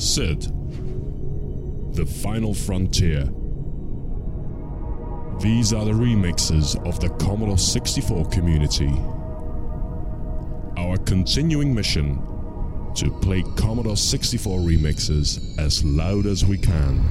Sid. The Final Frontier. These are the remixes of the Commodore 64 community. Our continuing mission to play Commodore 64 remixes as loud as we can.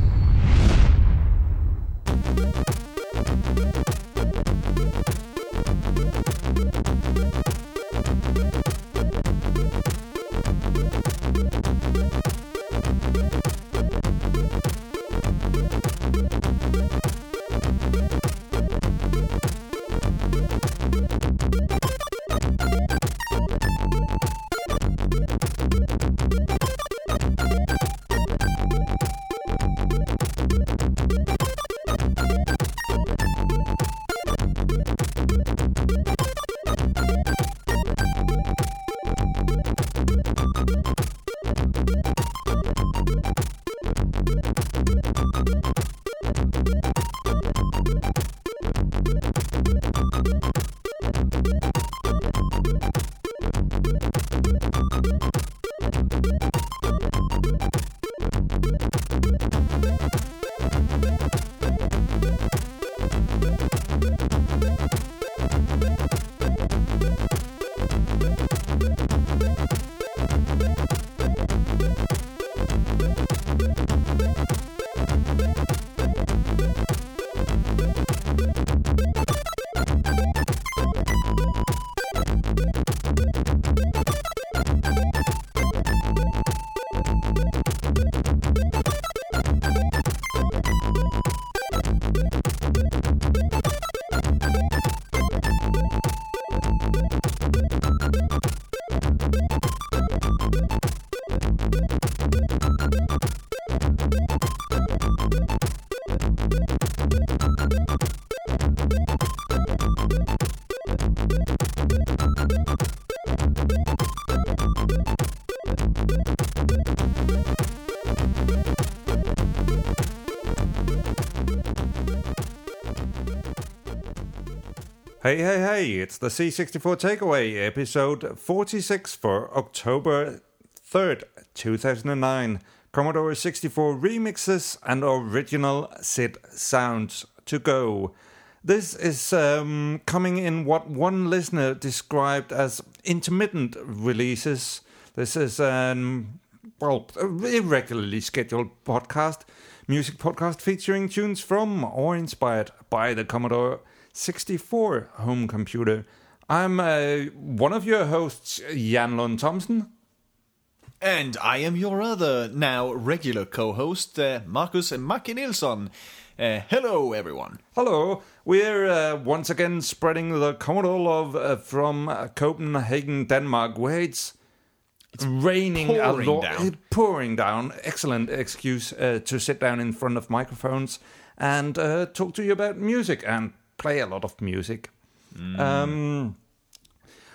Hey, hey, hey, it's the C64 Takeaway, episode 46 for October 3rd, 2009. Commodore 64 remixes and original SID sounds to go. This is um, coming in what one listener described as intermittent releases. This is um, well, irregularly scheduled podcast, music podcast featuring tunes from or inspired by the Commodore 64 home computer. I'm uh, one of your hosts, Jan Lund Thomsen. And I am your other, now regular co host, uh, Marcus Makke Nilsson. Uh, hello, everyone. Hello. We're uh, once again spreading the Commodore love uh, from uh, Copenhagen, Denmark, where it's, it's raining a pouring lot, down. pouring down. Excellent excuse uh, to sit down in front of microphones and uh, talk to you about music and play a lot of music. Um,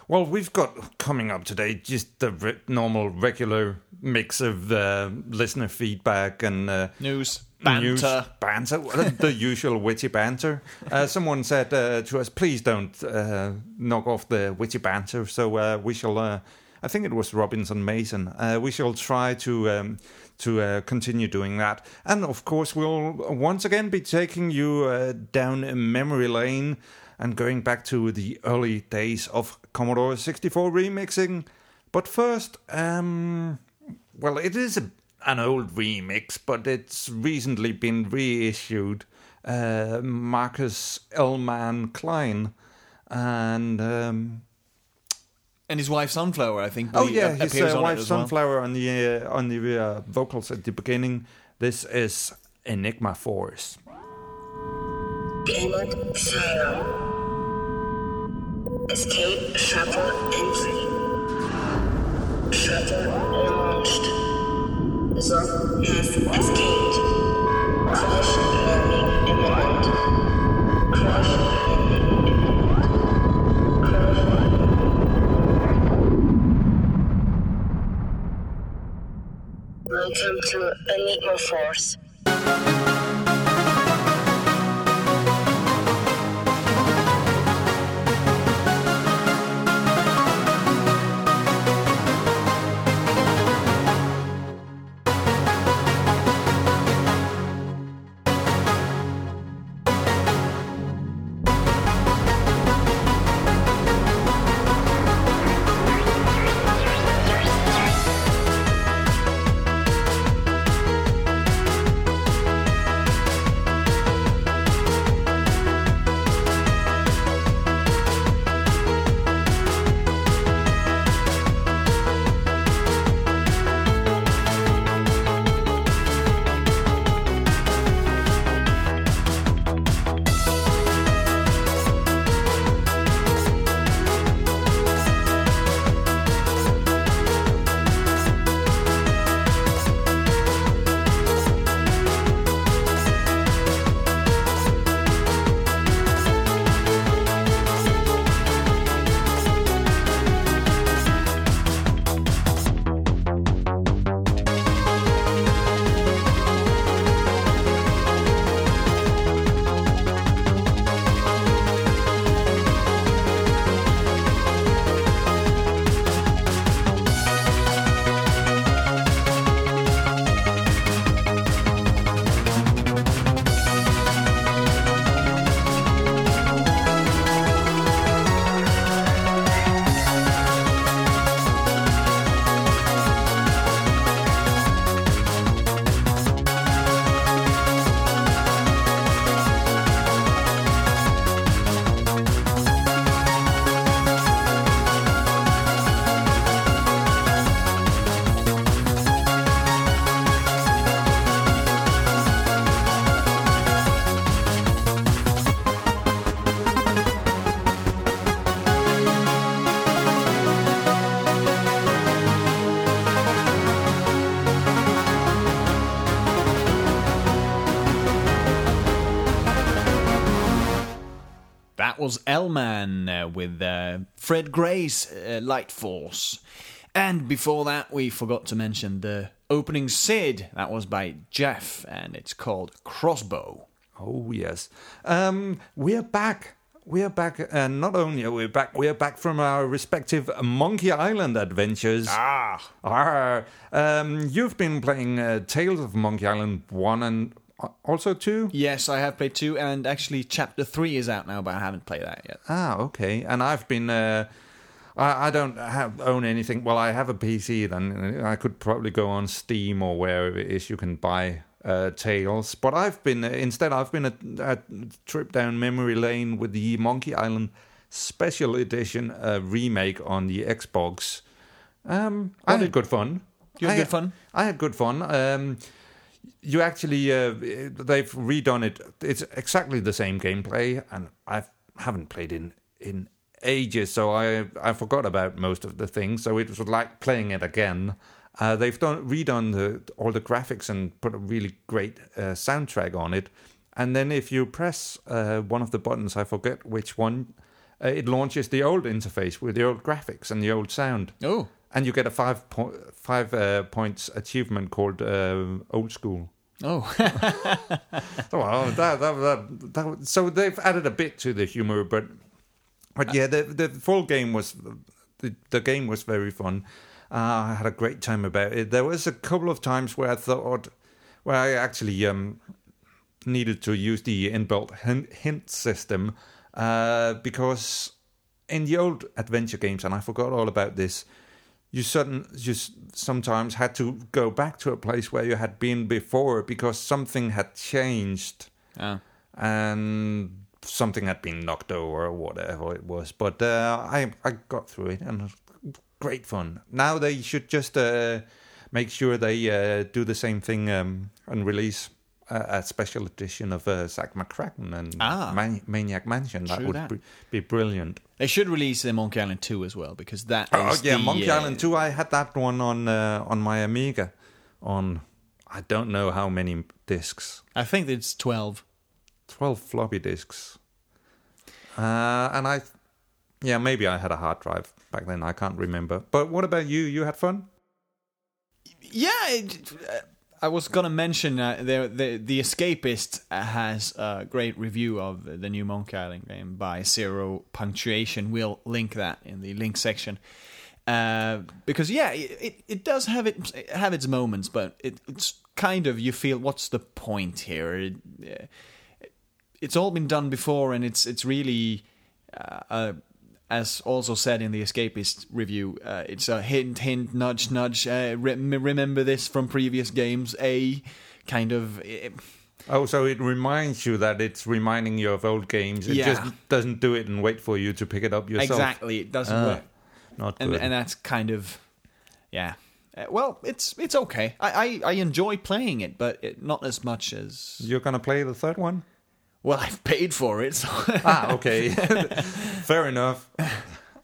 well, we've got coming up today just the re- normal, regular mix of uh, listener feedback and uh, News, news, banter. banter, the usual witty banter. Uh, someone said uh, to us, "Please don't uh, knock off the witty banter." So uh, we shall. Uh, I think it was Robinson Mason. Uh, we shall try to um, to uh, continue doing that, and of course, we'll once again be taking you uh, down memory lane and going back to the early days of Commodore 64 remixing. But first, um, well, it is a, an old remix, but it's recently been reissued. Uh, Marcus LMan Klein, and um, And his wife Sunflower, I think. oh yeah, uh, his appears uh, on it wife as well. Sunflower on the uh, on the uh, vocals at the beginning. This is Enigma Force. Payment zero. Escape shuttle entry. Shuttle launched. Zone has escaped. Crash landing imminent. Crash Welcome to Enigma Force. Was LMan uh, with uh, Fred Gray's uh, Light Force. And before that, we forgot to mention the opening Sid. That was by Jeff, and it's called Crossbow. Oh yes, um, we are back. We are back, and not only are we back, we are back from our respective Monkey Island adventures. Ah. Arr. Um, you've been playing uh, Tales of Monkey Island one and uh, also two. Yes, I have played two, and actually, chapter three is out now, but I haven't played that yet. Ah, okay. And I've been. Uh, I, I don't have own anything. Well, I have a PC. Then I could probably go on Steam or wherever it is you can buy uh, Tales. But I've been instead. I've been a, a trip down memory lane with the Monkey Island Special Edition uh, remake on the Xbox. Um, I had good fun. You had I- good fun? I had good fun. Um, you actually uh, they've redone it. It's exactly the same gameplay, and I haven't played in in ages, so I I forgot about most of the things. So it was like playing it again. Uh, they've done redone the, all the graphics and put a really great uh, soundtrack on it. And then if you press uh, one of the buttons, I forget which one, uh, it launches the old interface with the old graphics and the old sound Oh, and you get a five point five uh, points achievement called uh, old school. oh, So well, that, that, that, that, so they've added a bit to the humor, but but yeah, the the full game was the the game was very fun. Uh, I had a great time about it. There was a couple of times where I thought, where I actually um, needed to use the inbuilt hint, hint system uh, because in the old adventure games, and I forgot all about this, you sudden just sometimes had to go back to a place where you had been before because something had changed and something had been knocked over or whatever it was. But uh, I I got through it and it was great fun. Now they should just uh, make sure they uh, do the same thing um, and release a, a special edition of uh, Zak McKracken and Ah. Man- Maniac Mansion. That would that. Be, be brilliant. They should release the Monkey Island 2 as well because that Oh yeah, the, Monkey uh, Island 2. I had that one on uh, on my Amiga on I don't know how many discs. I think it's 12. 12 floppy disks. Uh, and I, yeah, maybe I had a hard drive back then. I can't remember. But what about you? You had fun? Yeah, it, uh, I was gonna mention uh, the, the the Escapist has a great review of the new Monkey Island game by Zero Punctuation. We'll link that in the link section. Uh, because yeah, it, it, it does have it have its moments, but it, it's kind of you feel what's the point here? It, uh, it's all been done before, and it's it's really, uh, uh, as also said in the Escapist review, uh, it's a hint, hint, nudge, nudge. Uh, re- remember this from previous games. A kind of. Uh, Oh, so it reminds you that it's reminding you of old games. It Yeah. just doesn't do it and wait for you to pick it up yourself. exactly, it doesn't Ah, work, Not and good. and that's kind of, yeah. Uh, well, it's it's okay. I, I, I enjoy playing it, but it, not as much as. You're going to play the third one? Well, I've paid for it, so ah, okay. Fair enough.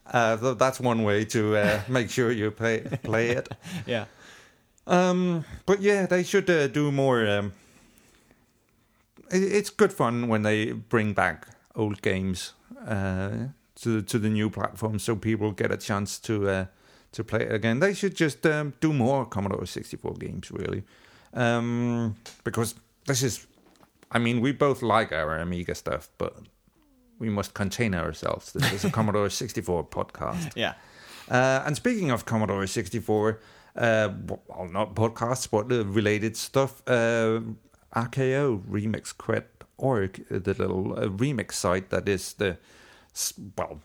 Uh, that's one way to uh, make sure you play play it. yeah. Um, but yeah, they should uh, do more. Um, it, it's good fun when they bring back old games uh, to to the new platform, so people get a chance to uh, to play it again. They should just um, do more Commodore 64 games, really, um, because this is. I mean, we both like our Amiga stuff, but we must contain ourselves. This is a Commodore 64 podcast. Yeah. Uh, and speaking of Commodore 64, uh, well, not podcasts, but uh, related stuff, uh, RKO Remix Org, uh, the little uh, remix site that is the, well,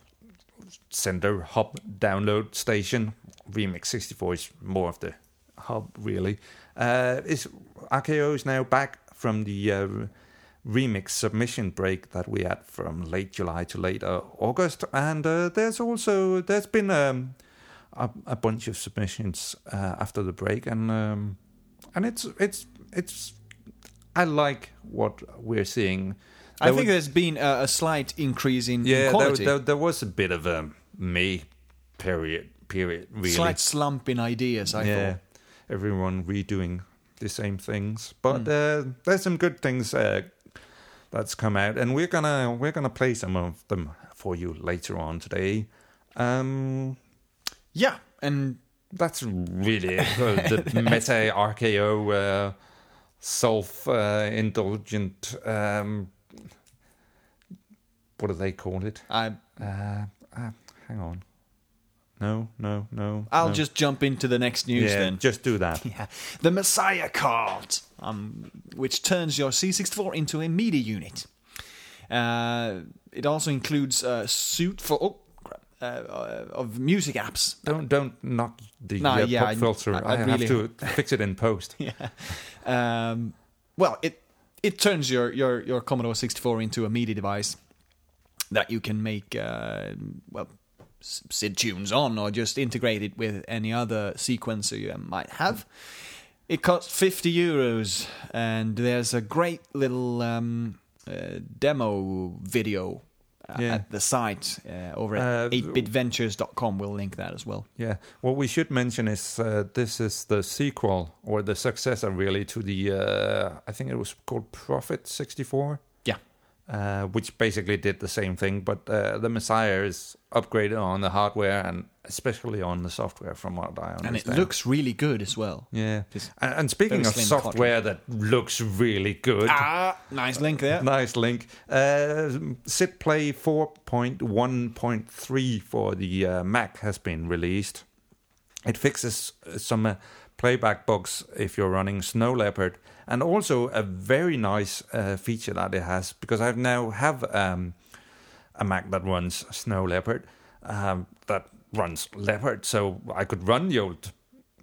sender hub download station. Remix 64 is more of the hub, really. Uh, is RKO is now back from the uh, remix submission break that we had from late July to late uh, August, and uh, there's also there's been um, a, a bunch of submissions uh, after the break, and um, and it's it's it's I like what we're seeing. I think was- there's been a, a slight increase in, in yeah, there, quality. there, there was a bit of a May period period really. Slight slump in ideas, I yeah, thought. everyone redoing the same things, but Hmm. uh, there's some good things uh, that's come out, and we're gonna we're gonna play some of them for you later on today. Um, Yeah, and that's really the meta RKO uh, self uh, indulgent. Um, what do they call it? I Uh, uh, hang on. No, no, no. I'll no. just jump into the next news yeah, then. just do that. Yeah, the MSSIAH card, um, which turns your C64 into a MIDI unit. Uh, it also includes a suit for oh, crap, uh, of music apps. Don't don't knock the No, uh, yeah, pop I- filter. I- I, I have to fix it in post. yeah. Um, well, it it turns your, your, your Commodore 64 into a MIDI device that you can make uh, well SID tunes on or just integrate it with any other sequencer you might have. It costs 50 euros, and there's a great little um, uh, demo video uh, Yeah. at the site uh, over at Uh, 8bitventures.com. We'll link that as well. Yeah. What we should mention is uh, this is the sequel or the successor, really, to the uh, I think it was called Prophet 64. Uh, which basically did the same thing, but uh, the MSSIAH is upgraded on the hardware and especially on the software, from what I understand. And it looks really good as well. yeah. And, and speaking of software that looks really good, Ah, nice link there. nice link. Uh, SID Play 4.1.3 for the uh, Mac has been released. It fixes some uh, playback bugs if you're running Snow Leopard, and also a very nice uh, feature that it has because I now have um, a Mac that runs Snow Leopard um, that runs Leopard, so I could run the old.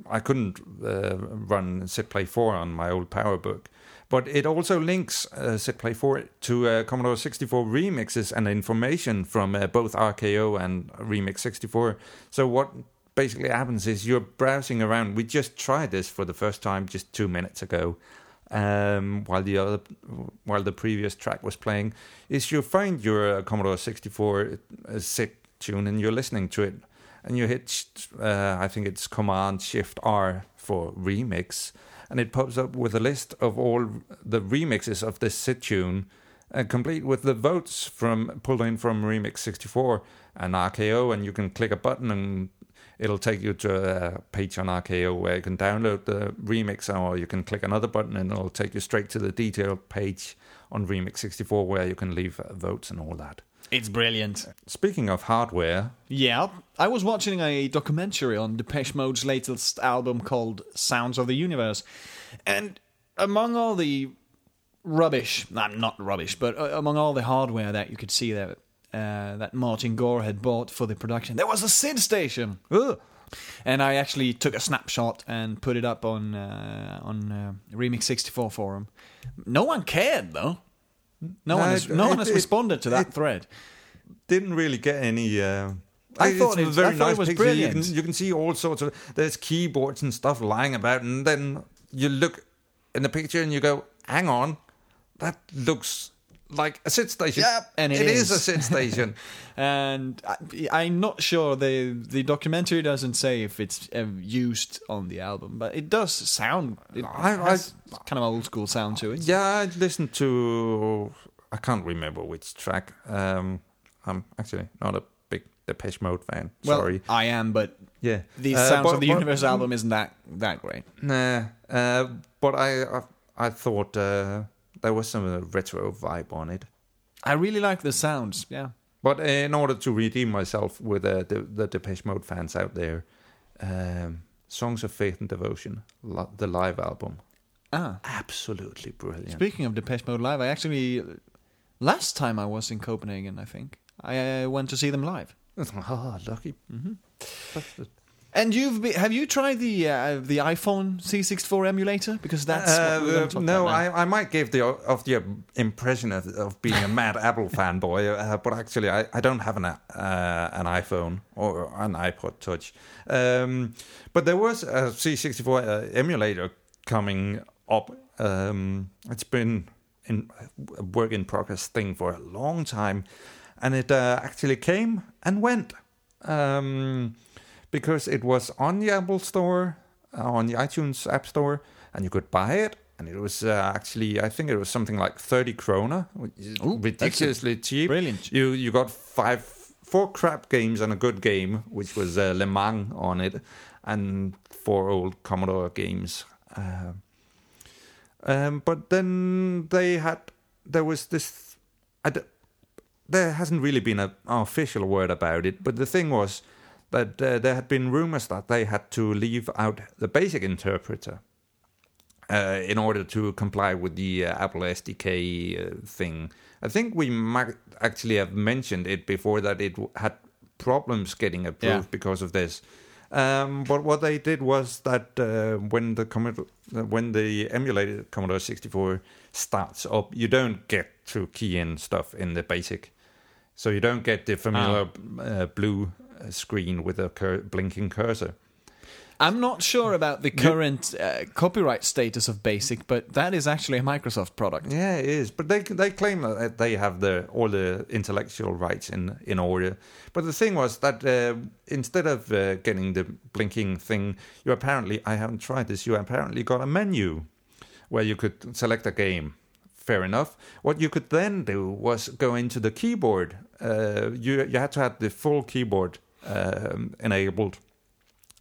I couldn't uh, run SID Play 4 on my old PowerBook, but it also links uh, SID Play 4 to uh, Commodore 64 remixes and information from uh, both RKO and Remix 64. So what basically happens is you're browsing around. We just tried this for the first time just two minutes ago, um, while the other, while the previous track was playing. Is you find your uh, Commodore 64 uh, tune and you're listening to it, and you hit, uh, I think it's Command Shift R for remix, and it pops up with a list of all the remixes of this SID tune, uh, complete with the votes from pulled in from Remix 64 and RKO, and you can click a button and it'll take you to a page on RKO where you can download the remix, or you can click another button and it'll take you straight to the detailed page on Remix 64 where you can leave votes and all that. It's brilliant. Speaking of hardware, Yeah, I was watching a documentary on Depeche Mode's latest album called Sounds of the Universe, and among all the rubbish, not rubbish, but uh, among all the hardware that you could see that uh, that Martin Gore had bought for the production, there was a SID station. Ugh. And I actually took a snapshot and put it up on uh, on uh, Remix 64 forum. No one cared though. No one No, has, it- no one has it- responded to that thread. didn't really get any. Uh, I thought it- very I thought it nice was picture. You can, you can see all sorts of there's keyboards and stuff lying about, and then you look in the picture and you go, "Hang on, that looks like a SID station." Yep, and it it is. is. a SID station. and I, I'm not sure the the documentary doesn't say if it's uh, used on the album, but it does sound. It I- I- kind of old school sound to it. yeah, I listened to. I can't remember which track. Um, I'm actually not a big Depeche Mode fan. Well, Sorry. I am, but Yeah, the Uh, Sounds but- of the but- Universe album isn't that that great. Nah, uh, but I I, I thought uh, there was some uh, retro vibe on it. I really like the sounds. Yeah, But in order to redeem myself with uh, the, the Depeche Mode fans out there, um, Songs of Faith and Devotion, li- the live album, ah. absolutely brilliant. Speaking of Depeche Mode live, I actually last time I was in Copenhagen, I think I uh, went to see them live. oh, lucky. Mm-hmm. And you've be, have you tried the uh, the iPhone C64 emulator because that's what we're gonna Uh, no. I, I might give the of the impression of, of being a mad Apple fanboy, uh, but actually I, I don't have an uh, an iPhone or an iPod Touch. Um, but there was a C64 uh, emulator coming up. Um, it's been in a work in progress thing for a long time, and it uh, actually came and went. Um, because it was on the Apple Store, uh, on the iTunes App Store, and you could buy it and it was uh, actually I think it was something like thirty krona, which is Ooh, ridiculously cheap. brilliant. You you got five four crap games and a good game, which was uh, Le Mans on it, and four old Commodore games. Uh, um, but then they had there was this. I d- there hasn't really been an official word about it, but the thing was that uh, there had been rumors that they had to leave out the basic interpreter uh, in order to comply with the uh, Apple SDK uh, thing. I think we might actually have mentioned it before that it had problems getting approved Yeah. because of this. Um, but what they did was that uh, when the Commodore, when the emulated Commodore 64 starts up, you don't get to key in stuff in the basic, so you don't get the familiar uh, blue screen with a cur- blinking cursor. I'm not sure about the current uh, copyright status of BASIC, but that is actually a Microsoft product. Yeah, it is. But they they claim that they have the all the intellectual rights in in order. But the thing was that uh, instead of uh, getting the blinking thing, you apparently I haven't tried this. You apparently got a menu where you could select a game. Fair enough. What you could then do was go into the keyboard. Uh, you you had to have the full keyboard um, enabled,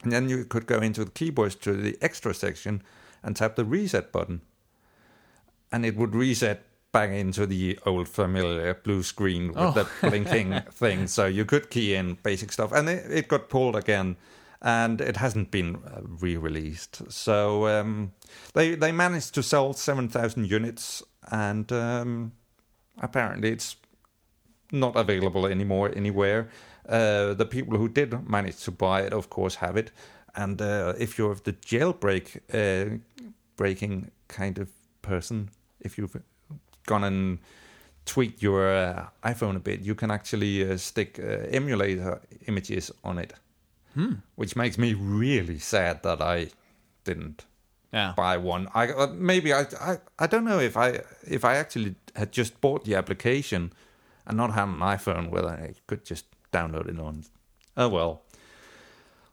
and then you could go into the keyboards to the extra section and tap the reset button and it would reset back into the old familiar blue screen with Oh. the blinking thing. So you could key in basic stuff, and it, it got pulled again, and it hasn't been uh, re-released. So um, they they managed to sell seven thousand units, and um, apparently it's not available anymore anywhere. Uh, the people who did manage to buy it, of course, have it. And uh, if you're the jailbreak uh, breaking kind of person, if you've gone and tweaked your uh, iPhone a bit, you can actually uh, stick uh, emulator images on it, which makes me really sad that I didn't Yeah. buy one. I uh, maybe I, I I don't know if I if I actually had just bought the application and not had an iPhone, whether I could just download it on. Oh well.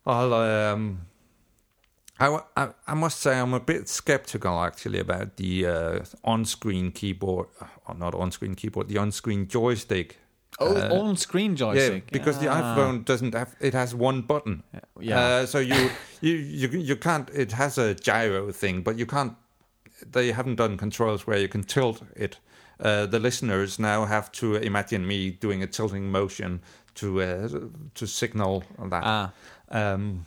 I'll um. I, I, I must say I'm a bit skeptical actually about the uh, on-screen keyboard, or not on-screen keyboard, the on-screen joystick. Oh, Uh, on-screen joystick. yeah, because the Ah. iPhone doesn't have it has one button. Yeah. Uh, so you, you you you can't. It has a gyro thing, but you can't. They haven't done controls where you can tilt it. Uh, the listeners now have to imagine me doing a tilting motion to uh, to signal that. Ah. Um,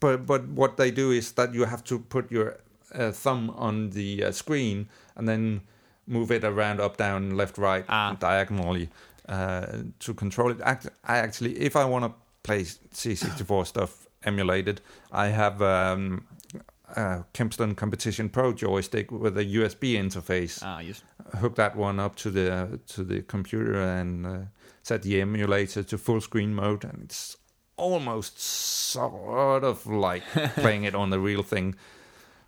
but but what they do is that you have to put your uh, thumb on the uh, screen and then move it around, up, down, left, right, Ah. diagonally uh, to control it. I actually, if I want to play C64 stuff emulated, I have um, a Kempston Competition Pro joystick with a USB interface Ah, yes. hook that one up to the to the computer and uh, set the emulator to full screen mode, and it's almost sort of like playing it on the real thing,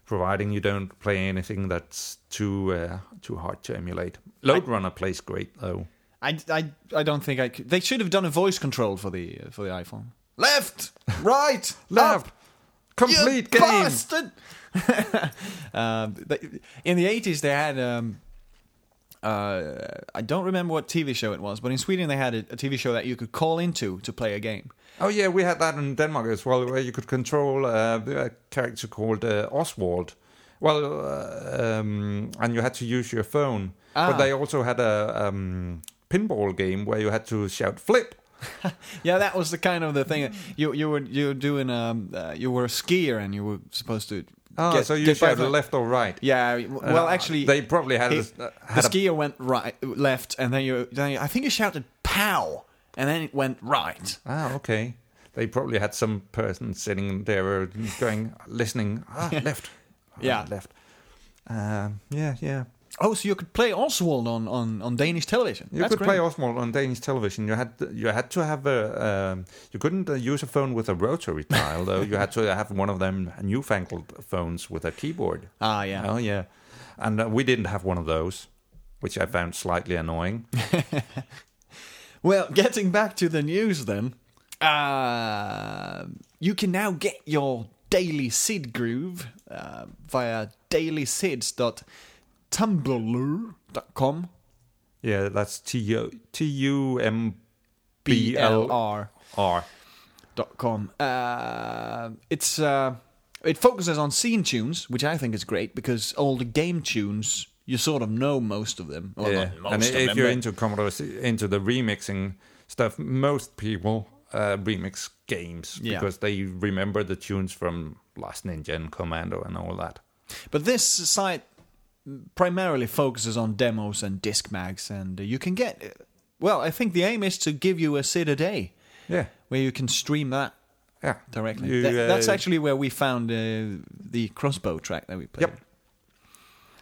providing you don't play anything that's too uh, too hard to emulate. Lode Runner plays great though. I, I, I don't think I could. They should have done a voice control for the uh, for the iPhone. Left, right, Left, complete you game. bastard. um, they, in the eighties, they had. Um, uh, I don't remember what TV show it was, but in Sweden they had a, a TV show that you could call into to play a game. Oh yeah, we had that in Denmark as well, where you could control uh, a character called uh, Oswald. Well, uh, um, and you had to use your phone. Ah. But they also had a um, pinball game where you had to shout "flip." Yeah, that was the kind of the thing. You you were you were doing um uh, you were a skier and you were supposed to. Oh, get- so you get shout back- left or right? Yeah, well, Uh, actually, they probably had, he- a, uh, the had a skier went right, left, and then you, then you, I think you shouted "pow," and then it went right. Ah, okay. They probably had some person sitting there uh, going, listening. Ah, left. Ah, Yeah. left. Um, yeah, yeah. Oh, so you could play Oswald on on, on Danish television. You That's could great. play Oswald on Danish television. You had you had to have a um, you couldn't uh, use a phone with a rotary dial though. You had to have one of them newfangled phones with a keyboard. Ah, yeah. Oh yeah, and uh, we didn't have one of those, which I found slightly annoying. Well, getting back to the news then. Uh, you can now get your Daily Sid Groove uh, via dailysids.tumblr.com. Yeah, that's T U T U M B L dot com. Uh, it's uh, it focuses on scene tunes, which I think is great because all the game tunes you sort of know most of them. Well, Yeah, not most and if them, you're into Commodore, into the remixing stuff, most people uh, remix games Yeah. because they remember the tunes from Last Ninja and Commando and all that. But this site primarily focuses on demos and disc mags, and you can get. Well, I think the aim is to give you a SID a day Yeah, where you can stream that yeah, directly. You, That- that's uh, actually where we found uh, the crossbow track that we played. Yep.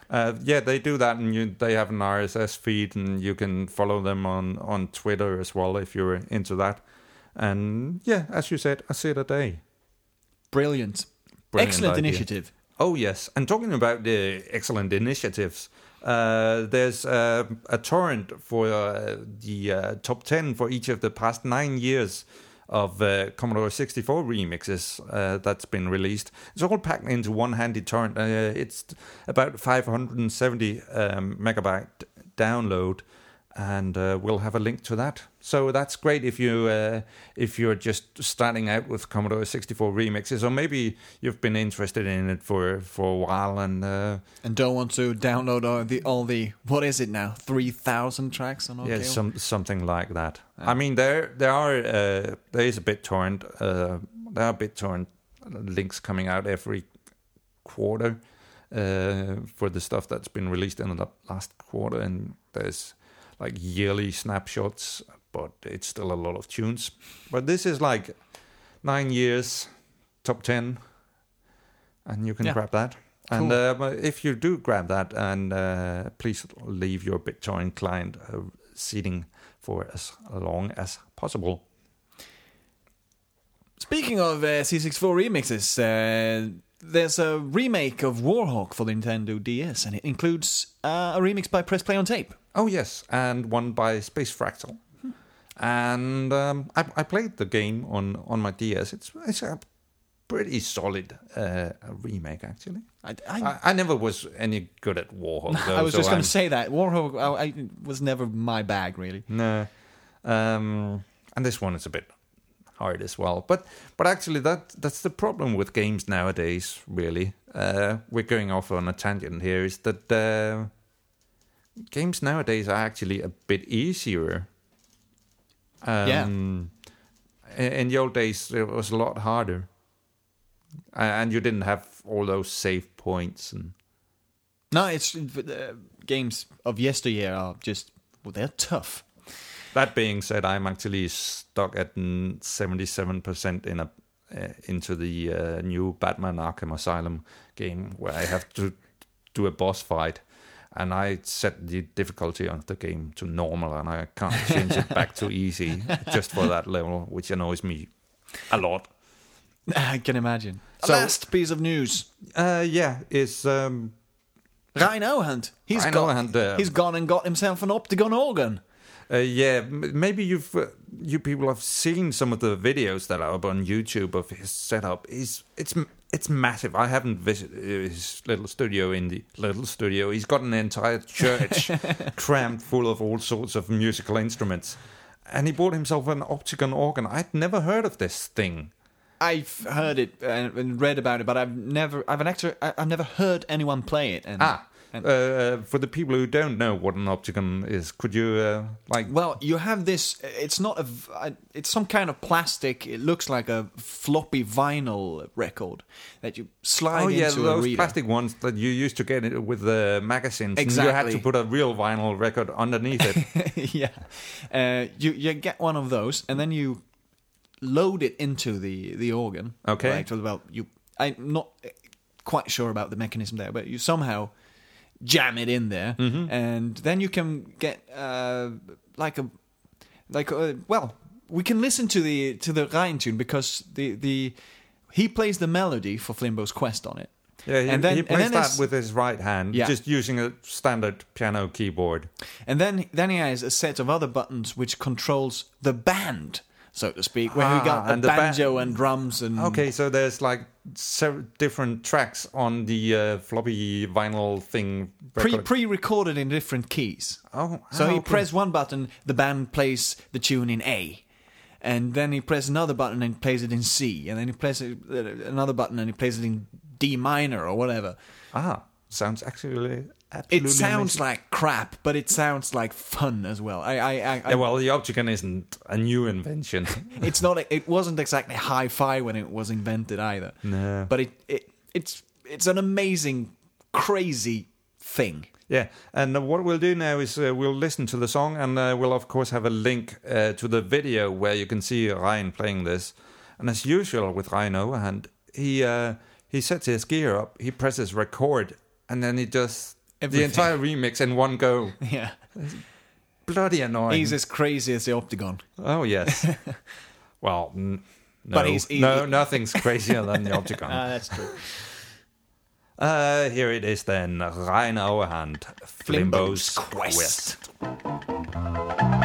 Uh, yeah, they do that, and you, they have an RSS feed, and you can follow them on, on Twitter as well if you're into that. And yeah, as you said, I see it a day. Brilliant. Brilliant Excellent idea. initiative. Oh yes, and talking about the excellent initiatives, uh, there's uh, a torrent for uh, the uh, top ten for each of the past nine years of uh, Commodore 64 remixes uh, that's been released. It's all packed into one handy torrent. It's about 570 um, megabyte download, and uh, we'll have a link to that. So that's great if you uh, if you're just starting out with Commodore 64 remixes, or maybe you've been interested in it for for a while and. Uh, And don't want to download all the all the what is it now? Three thousand tracks on. Yeah, some something like that. I mean, there there are uh, there is a BitTorrent. Uh, there are BitTorrent links coming out every quarter uh, for the stuff that's been released in the last quarter, and there's like yearly snapshots, but it's still a lot of tunes. But this is like nine years, top ten, and you can Yeah. grab that. And uh, if you do grab that, and uh, please leave your BitTorrent client uh, seating for as long as possible. Speaking of uh, C64 remixes, uh, there's a remake of Warhawk for the Nintendo DS, and it includes uh, a remix by Press Play on Tape. Oh yes, and one by Spacefractal. And um, I, I played the game on, on my DS. It's it's a pretty solid uh, remake actually. I, I, I, I never was any good at Warhawk. Though, I was so just going to say that Warhawk I, I was never my bag, really. No, um, and this one is a bit hard as well. But but actually, that that's the problem with games nowadays. Really, uh, we're going off on a tangent here. Is that uh, games nowadays are actually a bit easier. Um, Yeah. in- the old days, it was a lot harder, and you didn't have all those save points and. No, it's uh, games of yesteryear are just well, they're tough. That being said, I'm actually stuck at mm, 77% in a uh, into the uh, new Batman Arkham Asylum game where I have to do a boss fight and I set the difficulty of the game to normal and I can't change it back to easy just for that level, which annoys me a lot. I can imagine. So- Last piece of news: Uh, yeah, it's um, Reyn Ouwehand. He's Reyn got, Ouwehand, uh, he's gone and got himself an Optigan organ. Uh, yeah, maybe you've uh, you people have seen some of the videos that are up on YouTube of his setup. Is it's it's massive. I haven't visited his little studio in the little studio. He's got an entire church crammed full of all sorts of musical instruments, and he bought himself an Optigan organ. I'd never heard of this thing. I've heard it and and read about it, but I've never, I've an actor, I've never heard anyone play it. And, Ah, and uh, for the people who don't know what an Optigan is, could you uh, like? well, you have this. It's not a. It's some kind of plastic. It looks like a floppy vinyl record that you slide Oh yeah, into a those reader. plastic ones that you used to get it with the magazines. And you had to put a real vinyl record underneath it. yeah, uh, you you get one of those, and then you load it into the the organ. Okay. Right? Well, you. I'm not quite sure about the mechanism there, but you somehow jam it in there, Mm-hmm. and then you can get uh, like a like uh, well, we can listen to the to the Reyn tune because the the he plays the melody for Flimbo's Quest on it. Yeah, he, And then- he plays then that with his right hand, Yeah. just using a standard piano keyboard. And then then he has a set of other buttons which controls the band. So to speak, where Ah, we got the and the ba- banjo and drums and Okay, so there's like several different tracks on the uh, floppy vinyl thing. pre record. pre-recorded in different keys. Oh, So he okay. press one button, the band plays the tune in A. And then he press another button and plays it in C. And then he presses uh, another button and he plays it in D minor or whatever. Ah, sounds actually. It sounds amazing. like crap, but it sounds like fun as well. I, I, I, I Yeah, well, the Optigan isn't a new invention. it's not. It wasn't exactly hi-fi when it was invented either. No. but it, it it's it's an amazing, crazy thing. yeah, and uh, what we'll do now is uh, we'll listen to the song, and uh, we'll of course have a link uh, to the video where you can see Reyn playing this. And as usual with Reyn Ouwehand, he uh, he sets his gear up, he presses record, and then he does Everything. the entire remix in one go. Yeah, Bloody annoying. he's as crazy as the Optigan. Oh yes. well, n- no, But he's- he- no, nothing's crazier than the Optigan. Ah, that's true. Uh, here it is then, Reyn Ouwehand, Flimbo's Flimbo's Quest. Quest.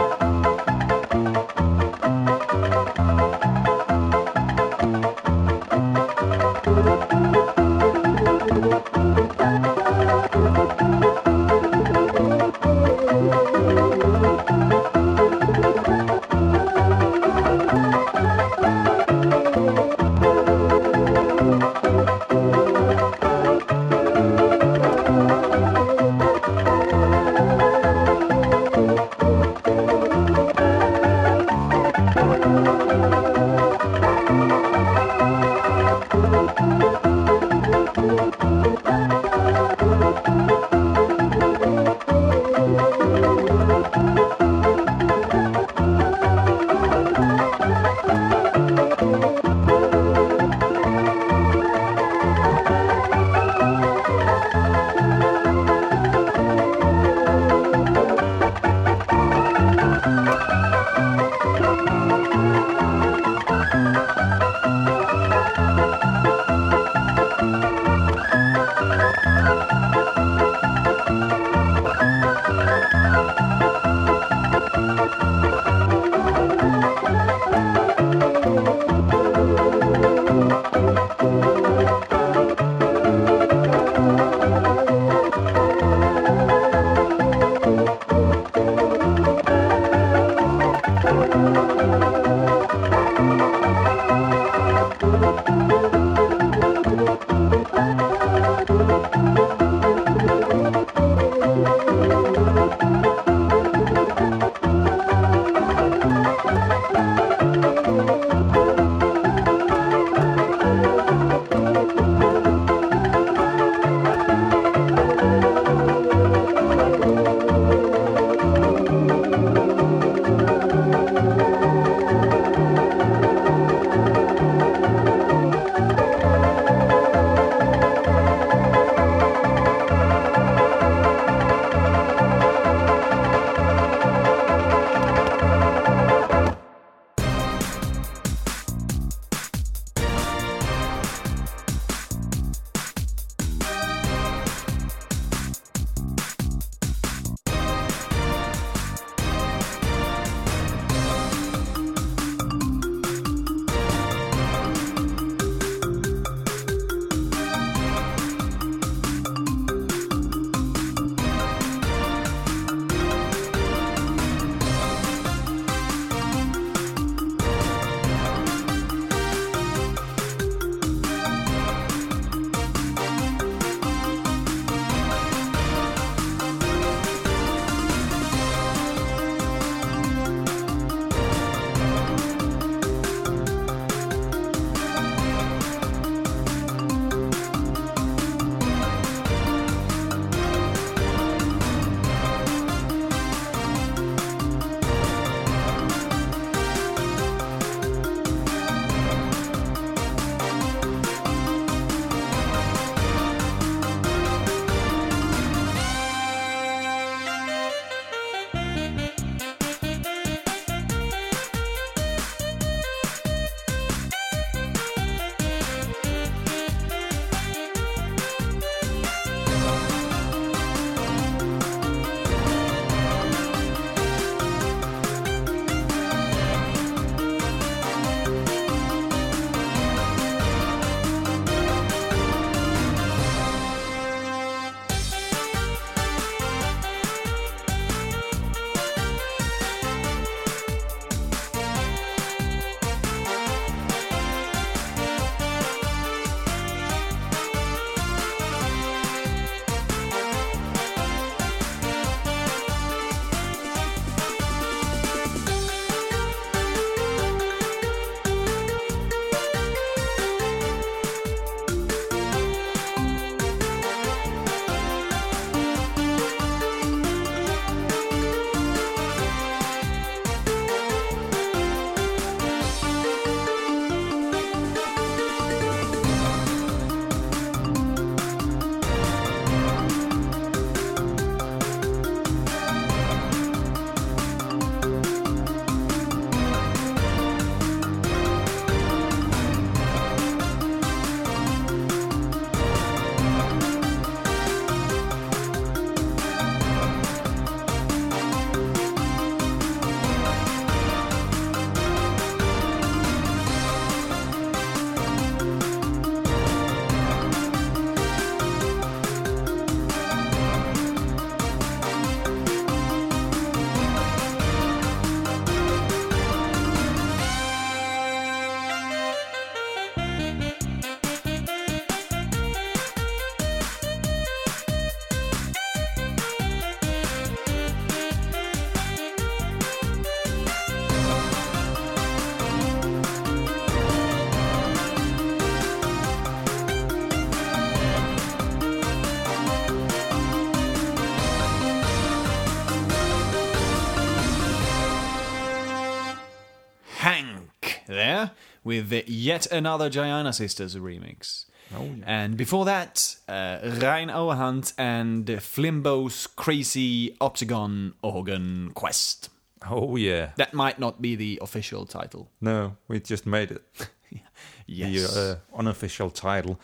With yet another Giana Sisters remix. Oh, yeah. And before that, uh, Reyn Ouwehand and Flimbo's Crazy Octagon Organ Quest. Oh yeah. That might not be the official title. No, we just made it. Yes. The uh, unofficial title.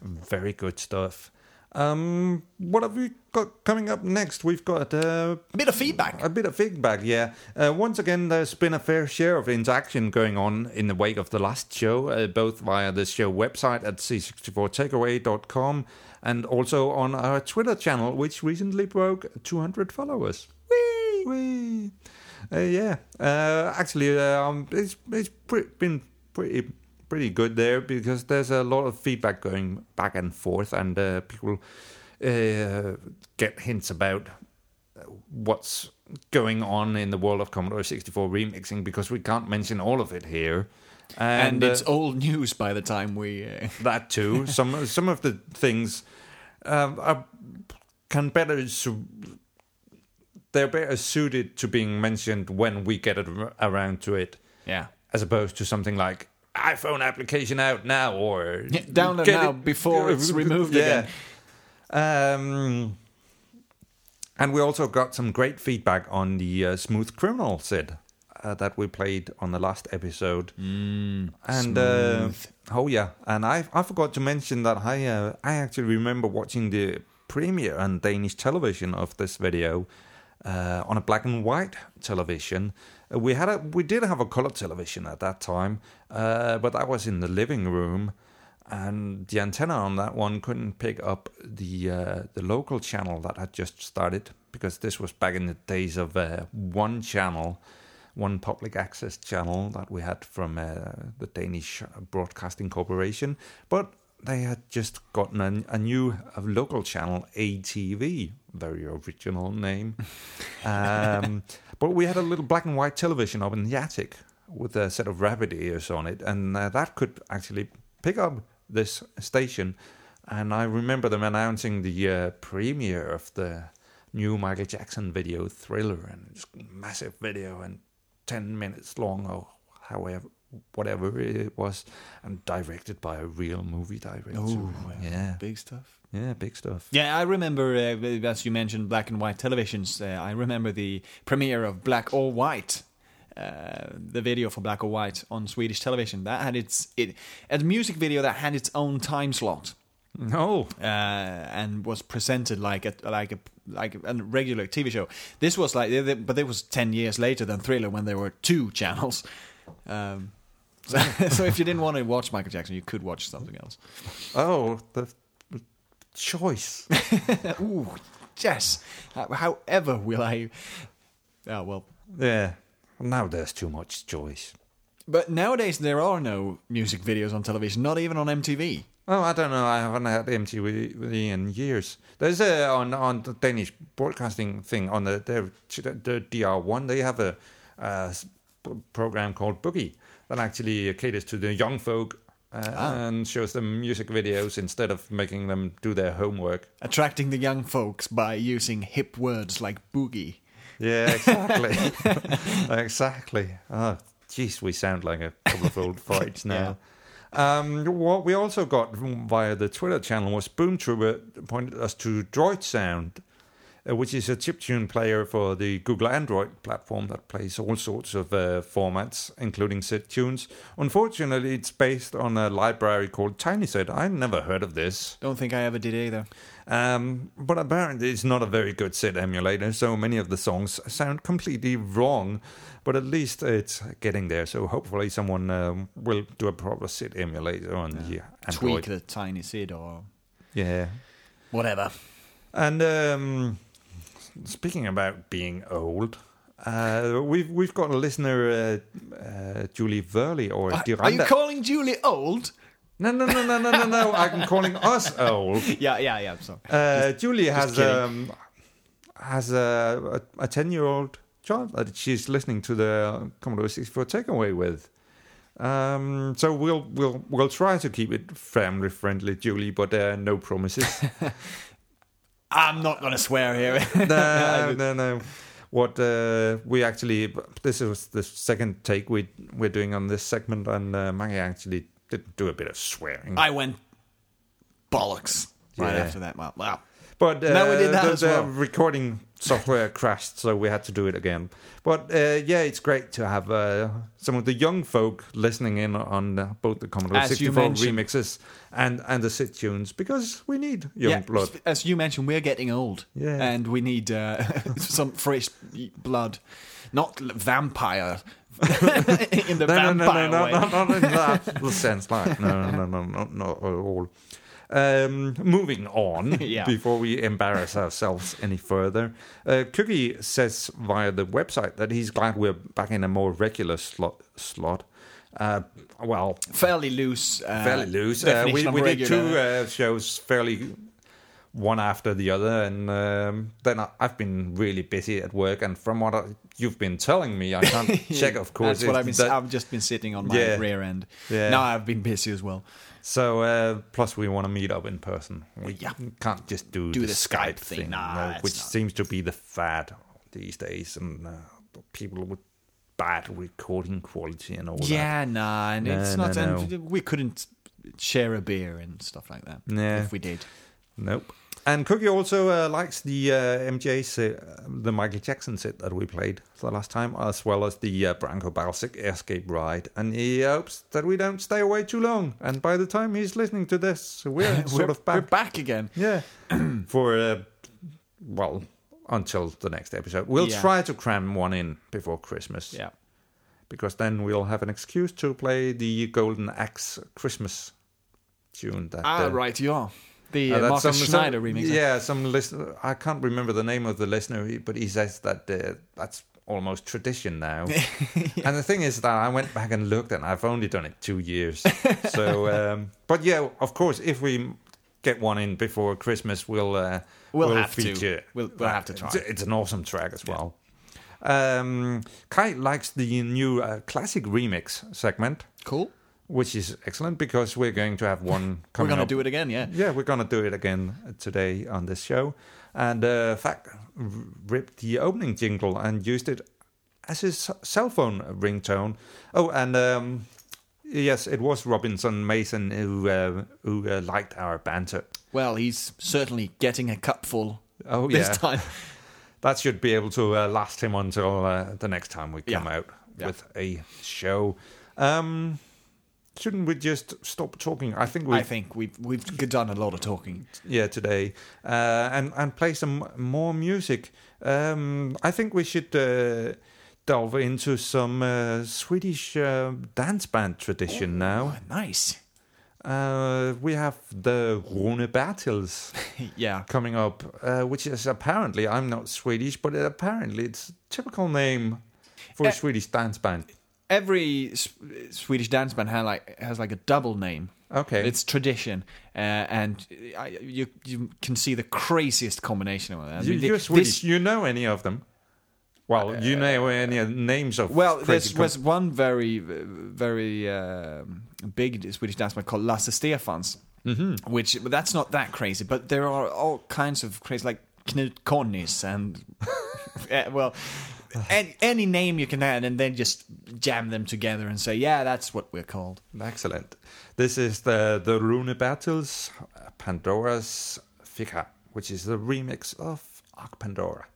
Very good stuff. Um, what have we got coming up next? We've got uh, a bit of feedback. a bit of feedback, yeah. Uh, once again, there's been a fair share of interaction going on in the wake of the last show, uh, both via the show website at c64takeaway.com and also on our Twitter channel, which recently broke 200 followers. Whee! Whee! Uh, yeah, uh, actually, um, it's it's pre- been pretty pretty good there because there's a lot of feedback going back and forth, and uh, people uh, get hints about what's going on in the world of Commodore 64 remixing because we can't mention all of it here. And, uh, it's old news by the time we. Uh, that too. some some of the things um, are, can better su- they're better suited to being mentioned when we get ar- around to it, yeah. as opposed to something like iPhone application out now or Yeah, download now it- before it's removed yeah. Um, and we also got some great feedback on the uh, Smooth Criminal Sid uh, that we played on the last episode. Mm, and uh, oh yeah, and I I forgot to mention that I uh, I actually remember watching the premiere on Danish television of this video uh, on a black and white television. We had a we did have a color television at that time, uh, but that was in the living room and the antenna on that one couldn't pick up the uh, the local channel that had just started because this was back in the days of uh, one channel, one public access channel that we had from uh, the Danish Broadcasting Corporation, but they had just gotten a, a new a local channel, ATV, very original name. um, but we had a little black and white television up in the attic with a set of rabbit ears on it, and uh, that could actually pick up this station. And I remember them announcing the uh, premiere of the new Michael Jackson video Thriller, and it's a massive video and ten minutes long or however whatever it was, and directed by a real movie director. Ooh, yeah, Big stuff. yeah, big stuff. Yeah, I remember, uh, as you mentioned, black and white televisions. Uh, I remember the premiere of Black or White, uh, the video for Black or White on Swedish television. That had its it a music video that had its own time slot No, uh, and was presented like a like a like a regular TV show. This was like, but it was ten years later than Thriller when there were two channels. Um, so, so if you didn't want to watch Michael Jackson, you could watch something else. oh, the choice. Ooh, yes. However, will I? Oh well. yeah, now there's too much choice. But nowadays there are no music videos on television, not even on MTV. Oh, I don't know. I haven't had MTV in years. There's a on on the Danish broadcasting thing on the their the DR1. They have a, p- program called Boogie that actually caters to the young folk uh, and shows them music videos instead of making them do their homework. Attracting the young folks by using hip words like boogie. Yeah, exactly, exactly. Oh, jeez, we sound like a couple of old fights now. Um, what we also got via the Twitter channel was Boom Trooper pointed us to Droidsound, uh, which is a chiptune player for the Google Android platform that plays all sorts of uh, formats, including SID tunes. Unfortunately, it's based on a library called TinySID. I never heard of this. Don't think I ever did either. Um, but apparently, it's not a very good SID emulator, so many of the songs sound completely wrong. But at least it's getting there, so hopefully, someone um, will do a proper SID emulator on the Android. Tweak the tiny Sid or Yeah. whatever. And um, speaking about being old, uh, we've we've got a listener, uh, uh, Julie Verley or Are, are you calling Julie old? no, no, no, no, no, no, no! I'm calling us old. Yeah, yeah, yeah. So Uh, Julie has um, has a a ten year old child that she's listening to the Commodore 64 takeaway with. Um, so we'll we'll we'll try to keep it family friendly, Julie, but uh, no promises. I'm not gonna swear here. no, no, no. what uh, we actually this is the second take we we're doing on this segment, and uh, Makke actually did do a bit of swearing. I went bollocks right Yeah. after that. Well, wow. But uh, No, we did that the, as the recording software crashed, so we had to do it again. But uh, yeah, it's great to have uh, some of the young folk listening in on uh, both the Commodore As 64 remixes and and the SID tunes because we need young yeah, blood. As you mentioned, we're getting old. Yeah. And we need uh, some fresh blood. Not vampire. in the No, no, no, vampire no, no, way. no, not in that sense. Like, no, no, no, no, not at all. Um, moving on, Yeah. before we embarrass ourselves any further, uh, Cookie says via the website that he's glad we're back in a more regular slot. slot. Uh, well, Fairly loose. Uh, fairly loose. Uh, we we did two uh, shows fairly one after the other, and um, then I, I've been really busy at work. And from what I, you've been telling me, I can't check, of course. That's what I've been. that- I've just been sitting on my Yeah. rear end. Yeah. Now I've been busy as well. So uh, plus we want to meet up in person. We Yeah. can't just do, Do the, the Skype, Skype thing. thing, Nah, no, which not- seems to be the fad these days, and uh, people with bad recording quality and all that. Yeah, nah, and it's No, not. no, and we couldn't share a beer and stuff like that. Yeah. If we did. Nope. And Cookie also uh, likes the uh, MJ SID, the Michael Jackson SID that we played the last time, as well as the uh, Branko Balsic Escape Ride. And he hopes that we don't stay away too long. And by the time he's listening to this, we're sort we're, of back. We're back again. Yeah. For, uh, well, until the next episode. We'll Yeah. try to cram one in before Christmas. Yeah. Because then we'll have an excuse to play the Golden Axe Christmas tune. That, Ah, uh, right, you are. The uh, uh, Marcus some- Schneider remix. Yeah, some listener. I can't remember the name of the listener, but he says that uh, that's almost tradition now. And the thing is that I went back and looked, and I've only done it two years. so, um, but yeah, of course, if we get one in before Christmas, we'll uh, We'll have to. We'll- we'll have to try. It's, it's an awesome track as well. Um, Kai likes the new uh, classic remix segment, Cool. Which is excellent because we're going to have one We're going to do it again, yeah. yeah, we're gonna do it again today on this show. And uh, Fact ripped the opening jingle and used it as his cell phone ringtone. Oh, and um, yes, it was Robinson Mason who uh, who uh, liked our banter. Well, he's certainly getting a cupful Oh this yeah, time. that should be able to uh, last him until uh, the next time we come Yeah. out Yeah. with a show. Um, shouldn't we just stop talking? I think we I think we've we've done a lot of talking. yeah today uh, and and play some more music. Um, I think we should uh, delve into some uh, Swedish uh, dance band tradition now. Oh, nice. Uh, we have the Rune Bertils Yeah. coming up, uh, which is apparently I'm not Swedish, but apparently it's a typical name for a Uh, Swedish dance band. Every S- Swedish dance band has like has like a double name. Okay, It's tradition, uh, and I, you you can see the craziest combination of. I you, you're Swedish. this- you know any of them? Well, you know any names of well, there was one very very um, big Swedish dance band called Lasse Stefanz, Mm-hmm. which but that's not that crazy. But there are all kinds of crazy, like Knut Connis and uh, well. Any, any name you can add, and then just jam them together and say, "Yeah, that's what we're called." Excellent. This is the the Rune Bertils, Pandora's Ficka, which is the remix of Ark Pandora.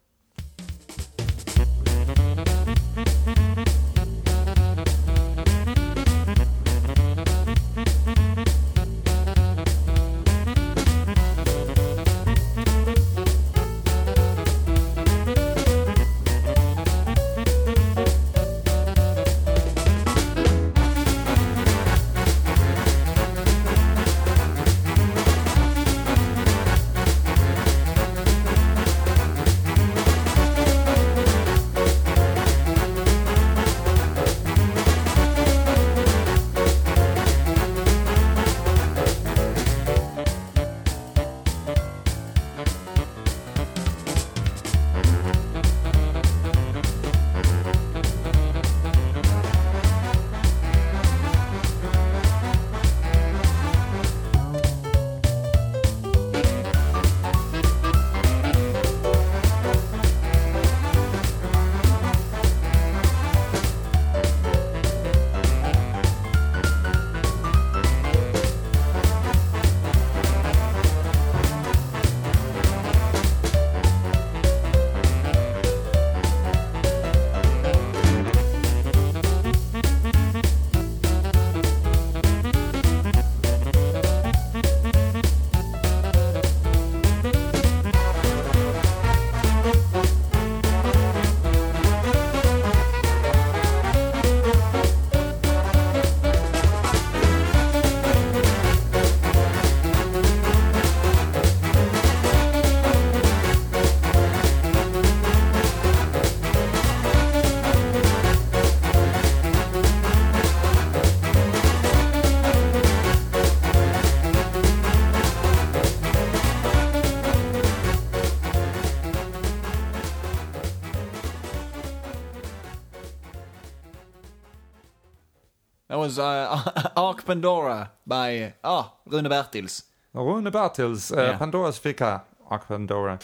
Was uh, Ark Pandora by oh Rune Bertils. Rune Bertils, uh, Yeah. Pandora's Ficka, Ark Pandora.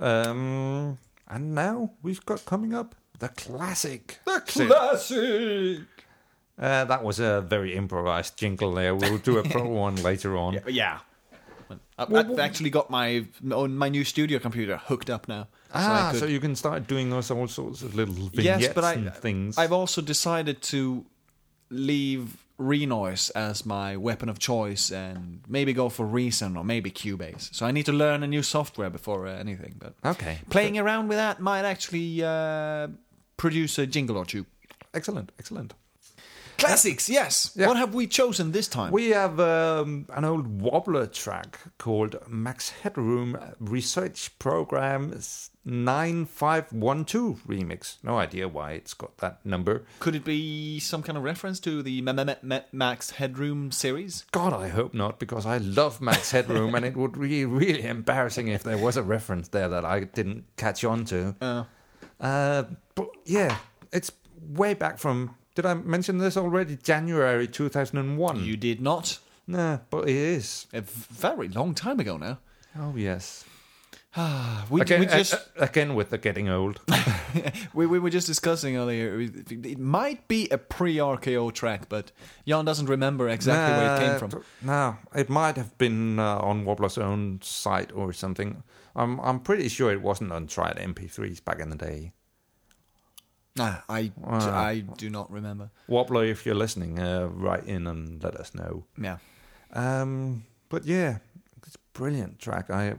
Um, and now we've got coming up the classic. The Classic. Uh, that was a very improvised jingle there. We'll do a pro one later on. Yeah. I've, I've actually got my on my new studio computer hooked up now. I Ah, could- so you can start doing us all sorts of little vignettes yes, but I, and things. I've also decided to leave Renoise as my weapon of choice and maybe go for Reason or maybe Cubase. So I need to learn a new software before uh, anything. But Okay. playing around with that might actually uh, produce a jingle or two. Excellent, excellent. Classics, yes. Yeah. What have we chosen this time? We have um, an old Wobbler track called Max Headroom Research Program 9512 Remix. No idea why it's got that number. Could it be some kind of reference to the Ma- Ma- Ma- Max Headroom series? God, I hope not, because I love Max Headroom, and it would be really embarrassing if there was a reference there that I didn't catch on to. Oh. Uh, but yeah, it's way back from. Did I mention this already? January 2001. You did not. Nah, but it is. A very long time ago now. Oh, yes. We, Again, we just again with the getting old. we, we were just discussing earlier. It might be a pre-RKO track, but Jan doesn't remember exactly where it came from. No, it might have been uh, on Wobbler's own site or something. I'm I'm pretty sure it wasn't on Tried MP3s back in the day. Nah, I, Ah. I do not remember. Wobbler, if you're listening, uh, write in and let us know. Yeah. Um, but yeah, it's a brilliant track. I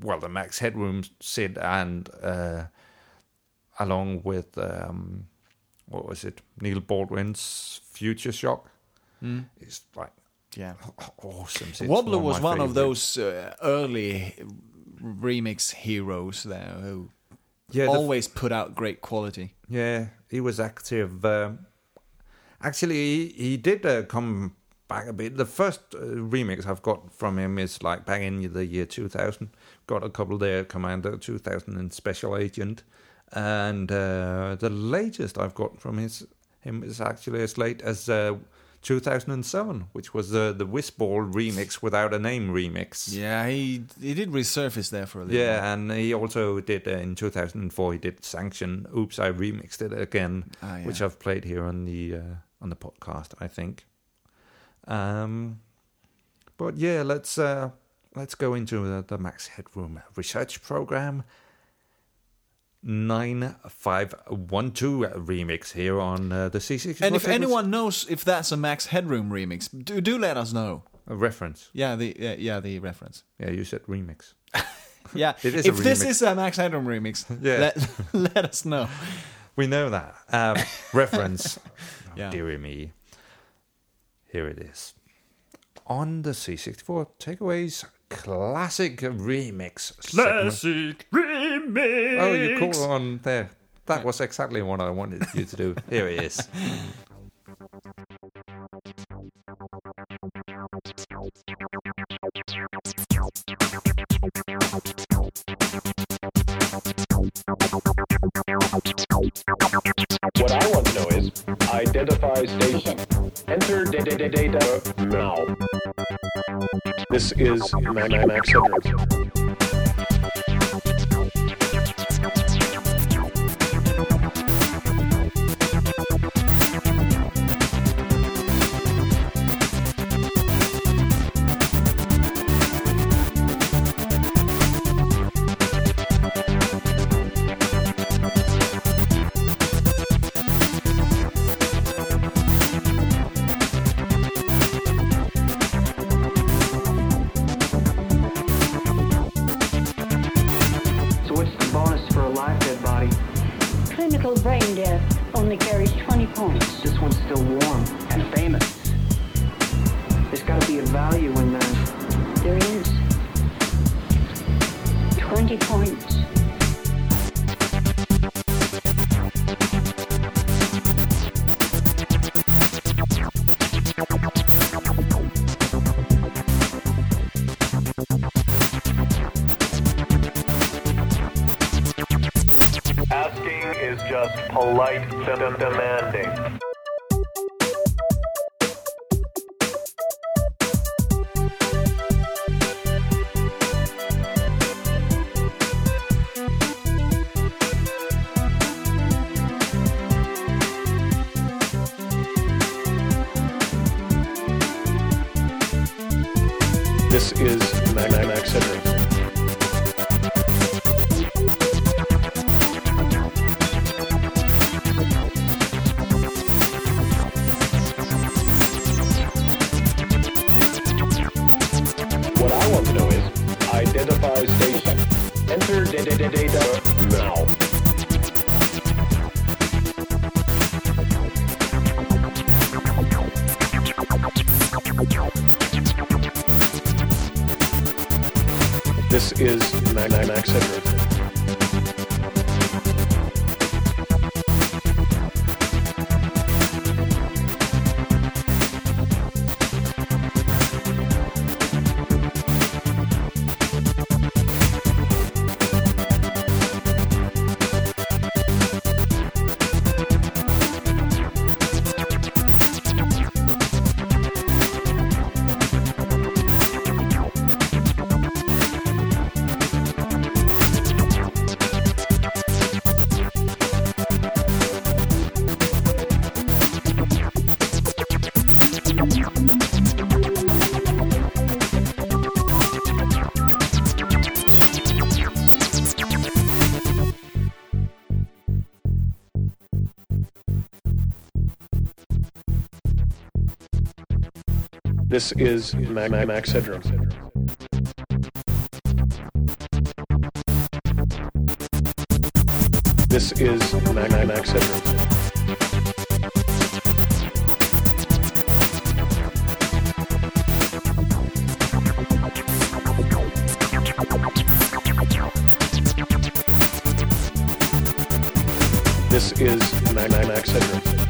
well, the Max Headroom Sid and uh, along with um, what was it, Neil Baldwin's Future Shock. Hmm. It's like Yeah. awesome. It's Wobbler of was one of those uh, early remix heroes there who Yeah, always put out great quality. Yeah, he was active. Um, actually, he, he did uh, come back a bit. The first uh, remix I've got from him is like back in the year 2000. Got a couple there, Commander 2000 and Special Agent. And uh, the latest I've got from his him is actually as late as uh, 2007, which was the the Whizball remix without a name remix. Yeah, he he did resurface there for a little. Yeah, and he also did uh, in 2004. He did Sanction. Oops, I remixed it again, Ah, yeah. which I've played here on the uh, on the podcast. I think. Um, but yeah, let's uh, let's go into the, the Max Headroom research program. Nine five one two remix here on uh, the C6. And if anyone knows if that's a Max Headroom remix, do do let us know. a reference, Yeah, the yeah, yeah the reference. yeah, you said remix. Yeah, It is a if this is a Max Headroom remix, Yeah. let, let us know. We know that. Um, reference. Yeah. Dear me. Here it is. On the C64 Takeaways Classic Remix. segment. remix. Oh, you caught on there. That was exactly what I wanted you to do. Here it is. What I want to know is identify station. Enter da- da- da- data now. This is Ma- Ma- Max This is Max Edmund. This is Max Syndrome. This is Max Syndrome. This is Max Syndrome.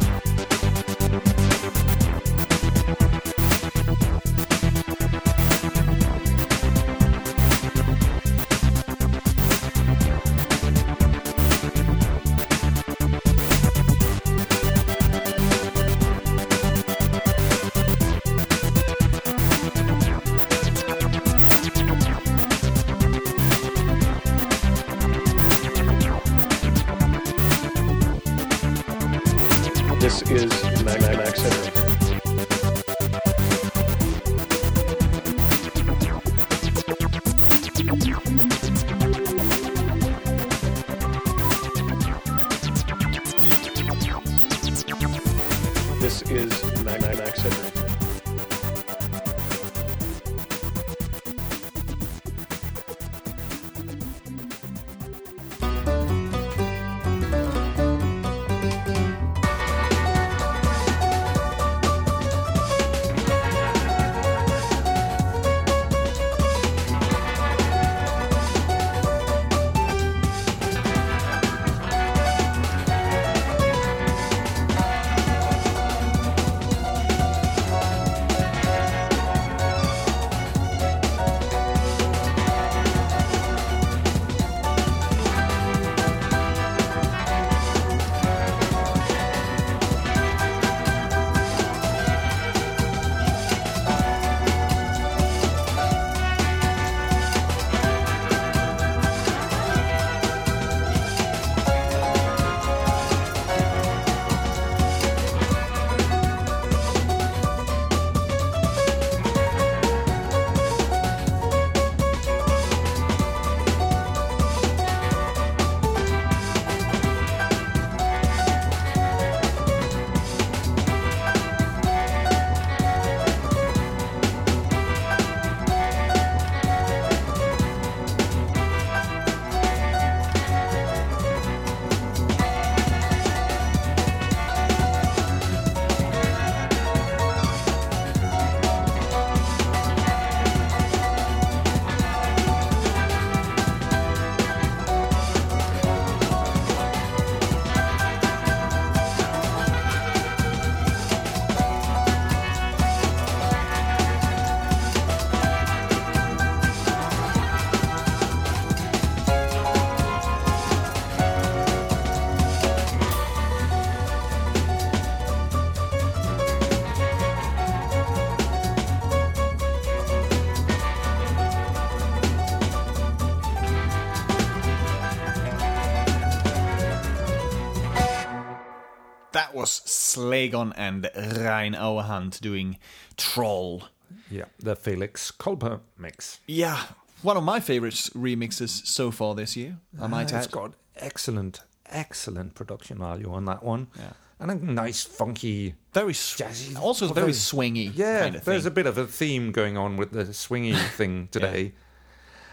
Slaygon and Reyn Ouwehand doing Troll. Yeah, the Felix Culpa mix. Yeah, one of my favorite remixes so far this year, I might uh, add. It's got excellent, excellent production value on that one. Yeah. And a nice, funky, very jazzy, also very, very swingy. Yeah, kind of there's a bit of a theme going on with the swingy thing today.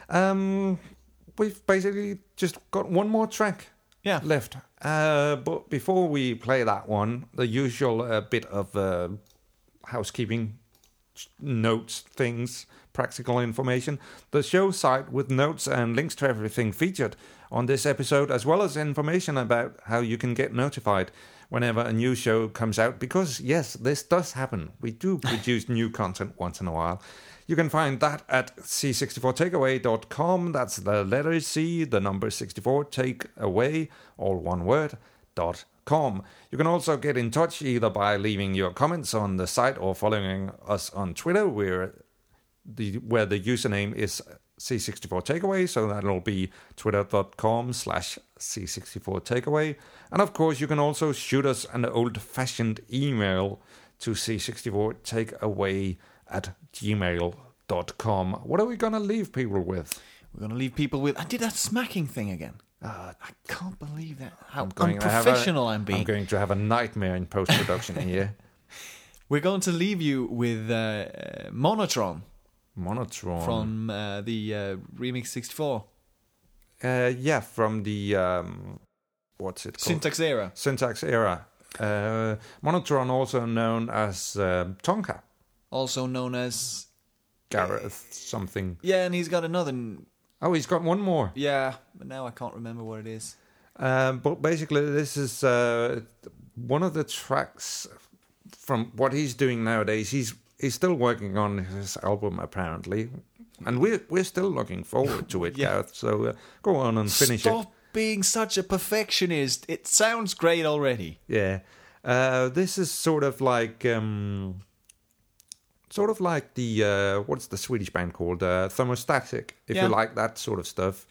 Yeah. Um, we've basically just got one more track yeah. left uh, but before we play that one, the usual uh, bit of uh, housekeeping notes, things, practical information. The show site with notes and links to everything featured on this episode, as well as information about how you can get notified whenever a new show comes out. Because, yes, this does happen. We do produce new content once in a while. You can find that at c64takeaway.com. That's the letter C, the number 64 takeaway, all one word, dot com. You can also get in touch either by leaving your comments on the site or following us on Twitter, where the where the username is C64 Takeaway, so that'll be twitter.com slash C64 Takeaway. And of course, you can also shoot us an old fashioned email to C64 Takeaway at gmail.com. What are we going to leave people with? We're going to leave people with. I did that smacking thing again. I can't believe that. How to have a- unprofessional I'm being. I'm going to have a nightmare in post production here. We're going to leave you with uh, uh, Monotron Monotron. from uh, the uh, Remix 64. Uh, yeah, from the um, what's it called? Syntax era. Syntax era. Uh, Monotron, also known as uh, Tonka, Also known as. Gareth something. Yeah, and he's got another. n- Oh, he's got one more. Yeah, but now I can't remember what it is. Um, but basically, this is uh, one of the tracks from what he's doing nowadays. He's he's still working on his album apparently, and we're we're still looking forward to it, Yeah. Gareth. So uh, go on and finish it. Stop being such a perfectionist. It sounds great already. Yeah. Uh, this is sort of like um, sort of like the uh, what's the Swedish band called? Uh, Thermostatic. If Yeah. you like that sort of stuff.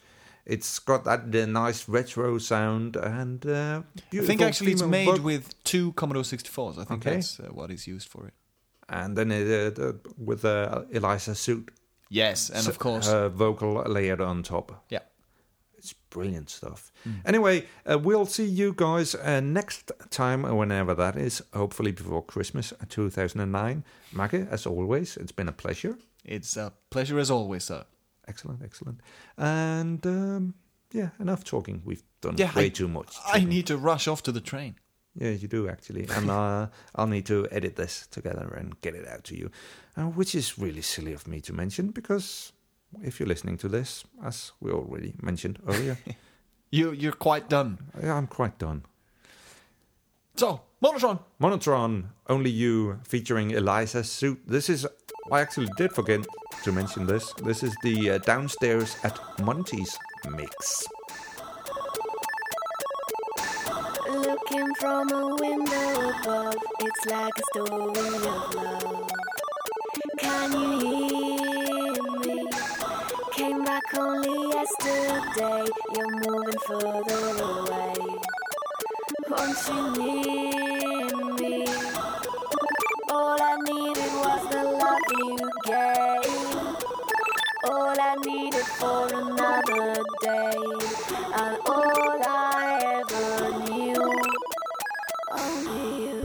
It's got that uh, nice retro sound and uh, I think actually it's made vocal. with two Commodore 64s. I think Okay. that's uh, what is used for it. And then it, uh, the, with uh, Eliza Zoot, Yes, and of course. her vocal layered on top. yeah. It's brilliant stuff. Anyway, uh, we'll see you guys uh, next time, whenever that is. Hopefully before Christmas uh, 2009. Makke, as always, it's been a pleasure. It's a pleasure as always, sir. Excellent, excellent. And um, yeah, enough talking. We've done Yeah, way I- too much. I need to rush off to the train. Yeah, you do actually, and uh, I'll need to edit this together and get it out to you, uh, which is really silly of me to mention because if you're listening to this, as we already mentioned earlier, You, you're quite done. I'm quite done. So, Monotron. Monotron, only you, featuring Eliza Zoot. This is, I actually did forget to mention this. This is the uh, downstairs at Monty's mix. Looking from a window above, it's like a story of love. Can you hear me? Came back only yesterday, you're moving further away. Won't you me? All I needed was the love you gave. All I needed for another day, and all I ever knew, Oh, only you.